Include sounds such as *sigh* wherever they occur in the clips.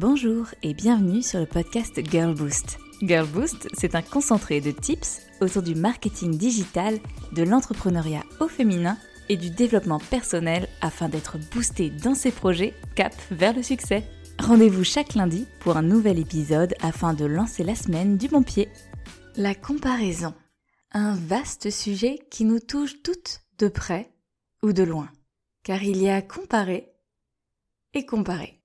Bonjour et bienvenue sur le podcast Girl Boost. Girl Boost, c'est un concentré de tips autour du marketing digital, de l'entrepreneuriat au féminin et du développement personnel afin d'être boosté dans ses projets cap vers le succès. Rendez-vous chaque lundi pour un nouvel épisode afin de lancer la semaine du bon pied. La comparaison. Un vaste sujet qui nous touche toutes de près ou de loin. Car il y a comparé et comparer.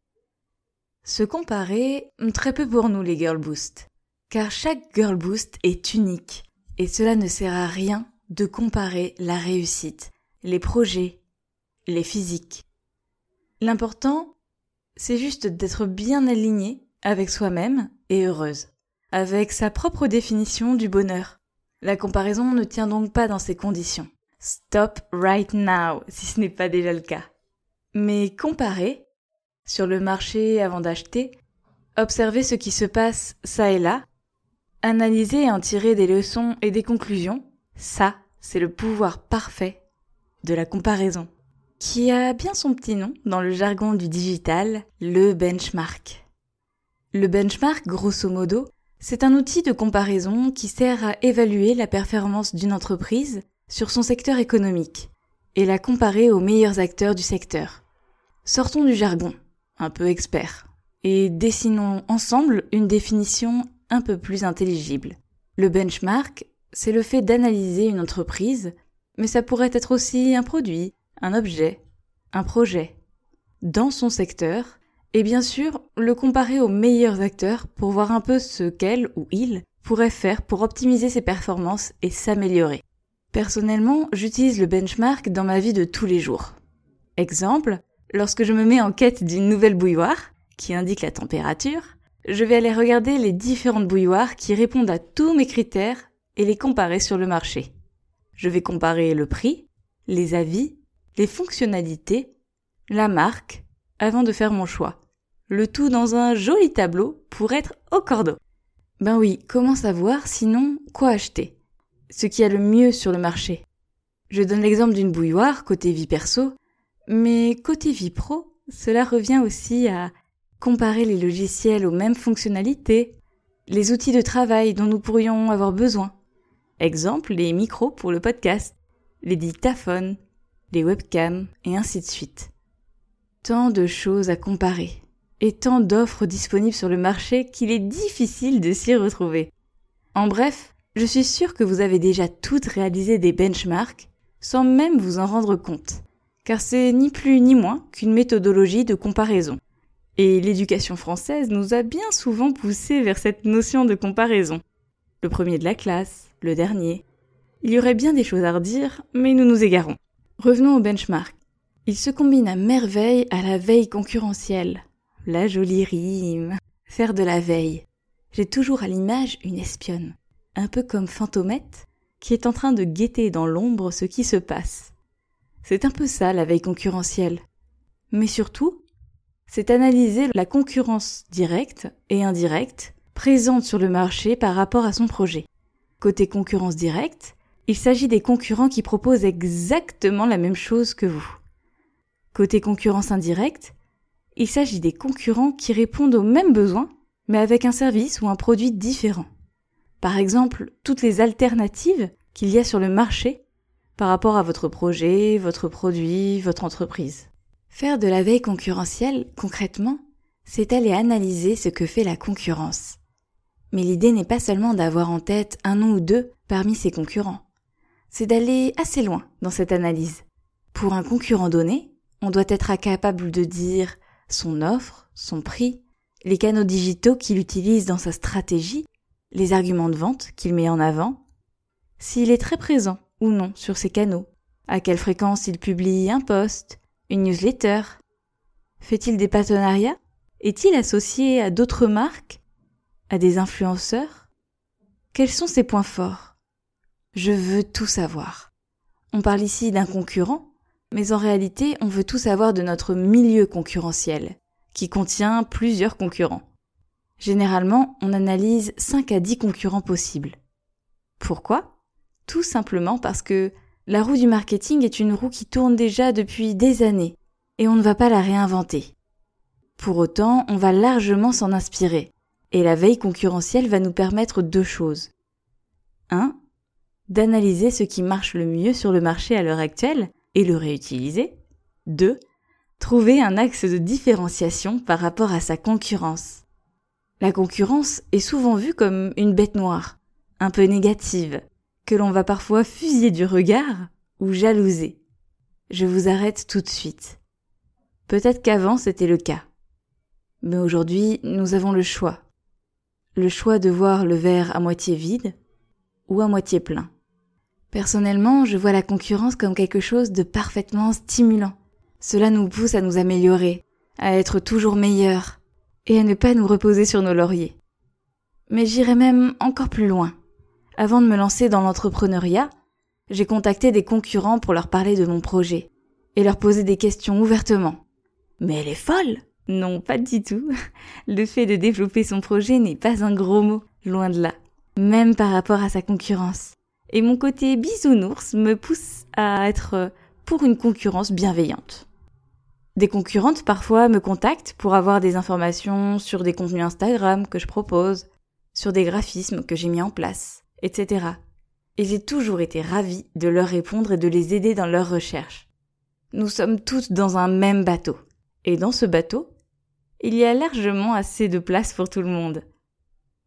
Se comparer, très peu pour nous les Girl Boost. Car chaque Girl Boost est unique. Et cela ne sert à rien de comparer la réussite, les projets, les physiques. L'important, c'est juste d'être bien aligné avec soi-même et heureuse, avec sa propre définition du bonheur. La comparaison ne tient donc pas dans ces conditions. Stop right now, si ce n'est pas déjà le cas. Mais comparer, sur le marché avant d'acheter, observer ce qui se passe ça et là, analyser et en tirer des leçons et des conclusions, ça, c'est le pouvoir parfait de la comparaison, qui a bien son petit nom dans le jargon du digital, le benchmark. Le benchmark, grosso modo, c'est un outil de comparaison qui sert à évaluer la performance d'une entreprise sur son secteur économique et la comparer aux meilleurs acteurs du secteur. Sortons du jargon un peu expert, et dessinons ensemble une définition un peu plus intelligible. Le benchmark, c'est le fait d'analyser une entreprise, mais ça pourrait être aussi un produit, un objet, un projet, dans son secteur, et bien sûr le comparer aux meilleurs acteurs pour voir un peu ce qu'elle ou il pourrait faire pour optimiser ses performances et s'améliorer. Personnellement, j'utilise le benchmark dans ma vie de tous les jours. Exemple, Lorsque je me mets en quête d'une nouvelle bouilloire, qui indique la température, je vais aller regarder les différentes bouilloires qui répondent à tous mes critères et les comparer sur le marché. Je vais comparer le prix, les avis, les fonctionnalités, la marque, avant de faire mon choix. Le tout dans un joli tableau pour être au cordeau. Ben oui, comment savoir sinon quoi acheter? Ce qui a le mieux sur le marché. Je donne l'exemple d'une bouilloire côté vie perso. Mais côté vie pro, cela revient aussi à comparer les logiciels aux mêmes fonctionnalités, les outils de travail dont nous pourrions avoir besoin. Exemple, les micros pour le podcast, les dictaphones, les webcams et ainsi de suite. Tant de choses à comparer et tant d'offres disponibles sur le marché qu'il est difficile de s'y retrouver. En bref, je suis sûre que vous avez déjà toutes réalisé des benchmarks sans même vous en rendre compte car c'est ni plus ni moins qu'une méthodologie de comparaison. Et l'éducation française nous a bien souvent poussé vers cette notion de comparaison. Le premier de la classe, le dernier. Il y aurait bien des choses à redire, mais nous nous égarons. Revenons au benchmark. Il se combine à merveille à la veille concurrentielle. La jolie rime. Faire de la veille. J'ai toujours à l'image une espionne, un peu comme Fantomette, qui est en train de guetter dans l'ombre ce qui se passe. C'est un peu ça la veille concurrentielle. Mais surtout, c'est analyser la concurrence directe et indirecte présente sur le marché par rapport à son projet. Côté concurrence directe, il s'agit des concurrents qui proposent exactement la même chose que vous. Côté concurrence indirecte, il s'agit des concurrents qui répondent aux mêmes besoins, mais avec un service ou un produit différent. Par exemple, toutes les alternatives qu'il y a sur le marché par rapport à votre projet, votre produit, votre entreprise. Faire de la veille concurrentielle, concrètement, c'est aller analyser ce que fait la concurrence. Mais l'idée n'est pas seulement d'avoir en tête un nom ou deux parmi ses concurrents. C'est d'aller assez loin dans cette analyse. Pour un concurrent donné, on doit être capable de dire son offre, son prix, les canaux digitaux qu'il utilise dans sa stratégie, les arguments de vente qu'il met en avant, s'il est très présent ou non sur ces canaux. À quelle fréquence il publie un post, une newsletter? Fait-il des partenariats? Est-il associé à d'autres marques? À des influenceurs? Quels sont ses points forts? Je veux tout savoir. On parle ici d'un concurrent, mais en réalité on veut tout savoir de notre milieu concurrentiel, qui contient plusieurs concurrents. Généralement, on analyse 5 à 10 concurrents possibles. Pourquoi? Tout simplement parce que la roue du marketing est une roue qui tourne déjà depuis des années et on ne va pas la réinventer. Pour autant, on va largement s'en inspirer, et la veille concurrentielle va nous permettre deux choses. 1. D'analyser ce qui marche le mieux sur le marché à l'heure actuelle et le réutiliser. 2. Trouver un axe de différenciation par rapport à sa concurrence. La concurrence est souvent vue comme une bête noire, un peu négative, que l'on va parfois fusiller du regard ou jalouser. Je vous arrête tout de suite. Peut-être qu'avant c'était le cas. Mais aujourd'hui, nous avons le choix. Le choix de voir le verre à moitié vide ou à moitié plein. Personnellement, je vois la concurrence comme quelque chose de parfaitement stimulant. Cela nous pousse à nous améliorer, à être toujours meilleurs, et à ne pas nous reposer sur nos lauriers. Mais j'irai même encore plus loin. Avant de me lancer dans l'entrepreneuriat, j'ai contacté des concurrents pour leur parler de mon projet et leur poser des questions ouvertement. Mais elle est folle Non, pas du tout. *laughs* Le fait de développer son projet n'est pas un gros mot, loin de là, même par rapport à sa concurrence. Et mon côté bisounours me pousse à être pour une concurrence bienveillante. Des concurrentes parfois me contactent pour avoir des informations sur des contenus Instagram que je propose, sur des graphismes que j'ai mis en place, etc. Et j'ai toujours été ravie de leur répondre et de les aider dans leurs recherches. Nous sommes toutes dans un même bateau. Et dans ce bateau, il y a largement assez de place pour tout le monde.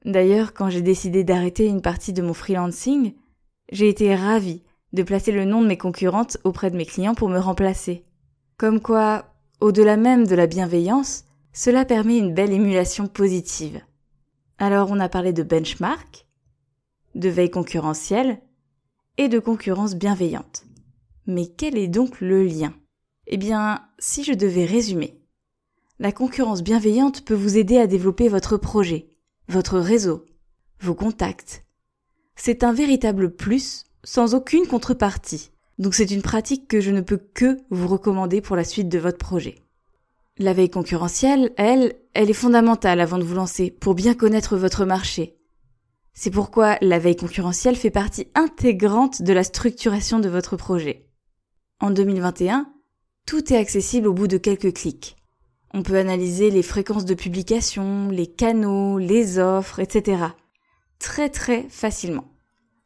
D'ailleurs, quand j'ai décidé d'arrêter une partie de mon freelancing, j'ai été ravie de placer le nom de mes concurrentes auprès de mes clients pour me remplacer. Comme quoi, au-delà même de la bienveillance, cela permet une belle émulation positive. Alors on a parlé de benchmark, de veille concurrentielle et de concurrence bienveillante. Mais quel est donc le lien? Eh bien, si je devais résumer, la concurrence bienveillante peut vous aider à développer votre projet, votre réseau, vos contacts. C'est un véritable plus sans aucune contrepartie. Donc c'est une pratique que je ne peux que vous recommander pour la suite de votre projet. La veille concurrentielle, elle, elle est fondamentale avant de vous lancer pour bien connaître votre marché. C'est pourquoi la veille concurrentielle fait partie intégrante de la structuration de votre projet. En 2021, tout est accessible au bout de quelques clics. On peut analyser les fréquences de publication, les canaux, les offres, etc. Très très facilement.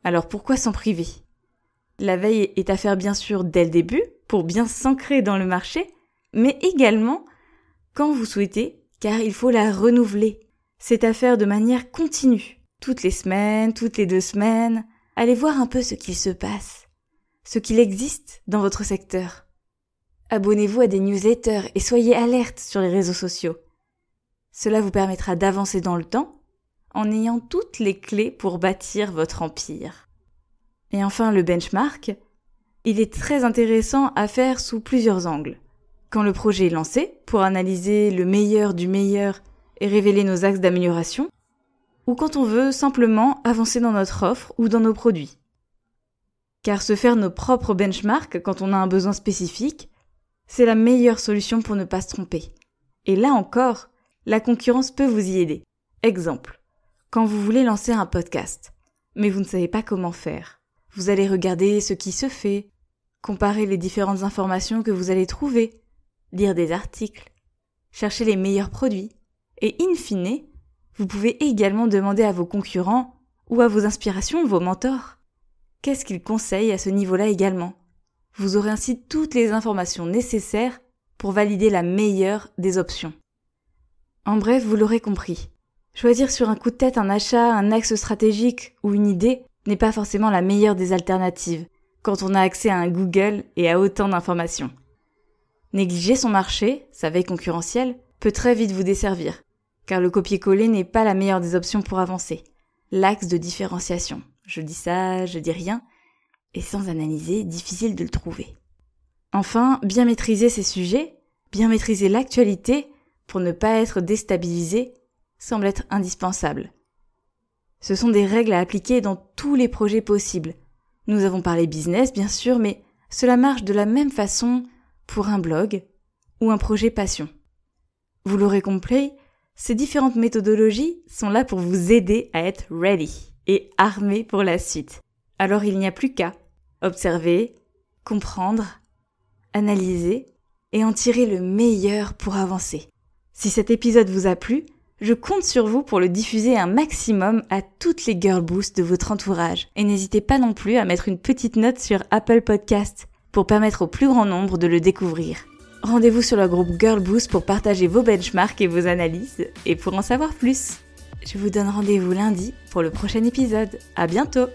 Alors pourquoi s'en priver? La veille est à faire bien sûr dès le début, pour bien s'ancrer dans le marché, mais également quand vous souhaitez, car il faut la renouveler. C'est à faire de manière continue, toutes les semaines, toutes les deux semaines. Allez voir un peu ce qu'il se passe, ce qu'il existe dans votre secteur. Abonnez-vous à des newsletters et soyez alerte sur les réseaux sociaux. Cela vous permettra d'avancer dans le temps en ayant toutes les clés pour bâtir votre empire. Et enfin, le benchmark, il est très intéressant à faire sous plusieurs angles. Quand le projet est lancé, pour analyser le meilleur du meilleur et révéler nos axes d'amélioration, ou quand on veut simplement avancer dans notre offre ou dans nos produits. Car se faire nos propres benchmarks quand on a un besoin spécifique, c'est la meilleure solution pour ne pas se tromper. Et là encore, la concurrence peut vous y aider. Exemple quand vous voulez lancer un podcast, mais vous ne savez pas comment faire. Vous allez regarder ce qui se fait, comparer les différentes informations que vous allez trouver, lire des articles, chercher les meilleurs produits, et in fine, vous pouvez également demander à vos concurrents ou à vos inspirations, vos mentors. Qu'est-ce qu'ils conseillent à ce niveau-là également? Vous aurez ainsi toutes les informations nécessaires pour valider la meilleure des options. En bref, vous l'aurez compris. Choisir sur un coup de tête un achat, un axe stratégique ou une idée n'est pas forcément la meilleure des alternatives quand on a accès à un Google et à autant d'informations. Négliger son marché, sa veille concurrentielle, peut très vite vous desservir, car le copier-coller n'est pas la meilleure des options pour avancer. L'axe de différenciation. Je dis ça, je dis rien, et sans analyser, difficile de le trouver. Enfin, bien maîtriser ces sujets, bien maîtriser l'actualité pour ne pas être déstabilisé semble être indispensable. Ce sont des règles à appliquer dans tous les projets possibles. Nous avons parlé business, bien sûr, mais cela marche de la même façon pour un blog ou un projet passion. Vous l'aurez compris, ces différentes méthodologies sont là pour vous aider à être ready et armé pour la suite. Alors il n'y a plus qu'à observer, comprendre, analyser et en tirer le meilleur pour avancer. Si cet épisode vous a plu, je compte sur vous pour le diffuser un maximum à toutes les girl boosts de votre entourage. Et n'hésitez pas non plus à mettre une petite note sur Apple Podcast pour permettre au plus grand nombre de le découvrir. Rendez-vous sur le groupe Girl Boost pour partager vos benchmarks et vos analyses et pour en savoir plus. Je vous donne rendez-vous lundi pour le prochain épisode. À bientôt!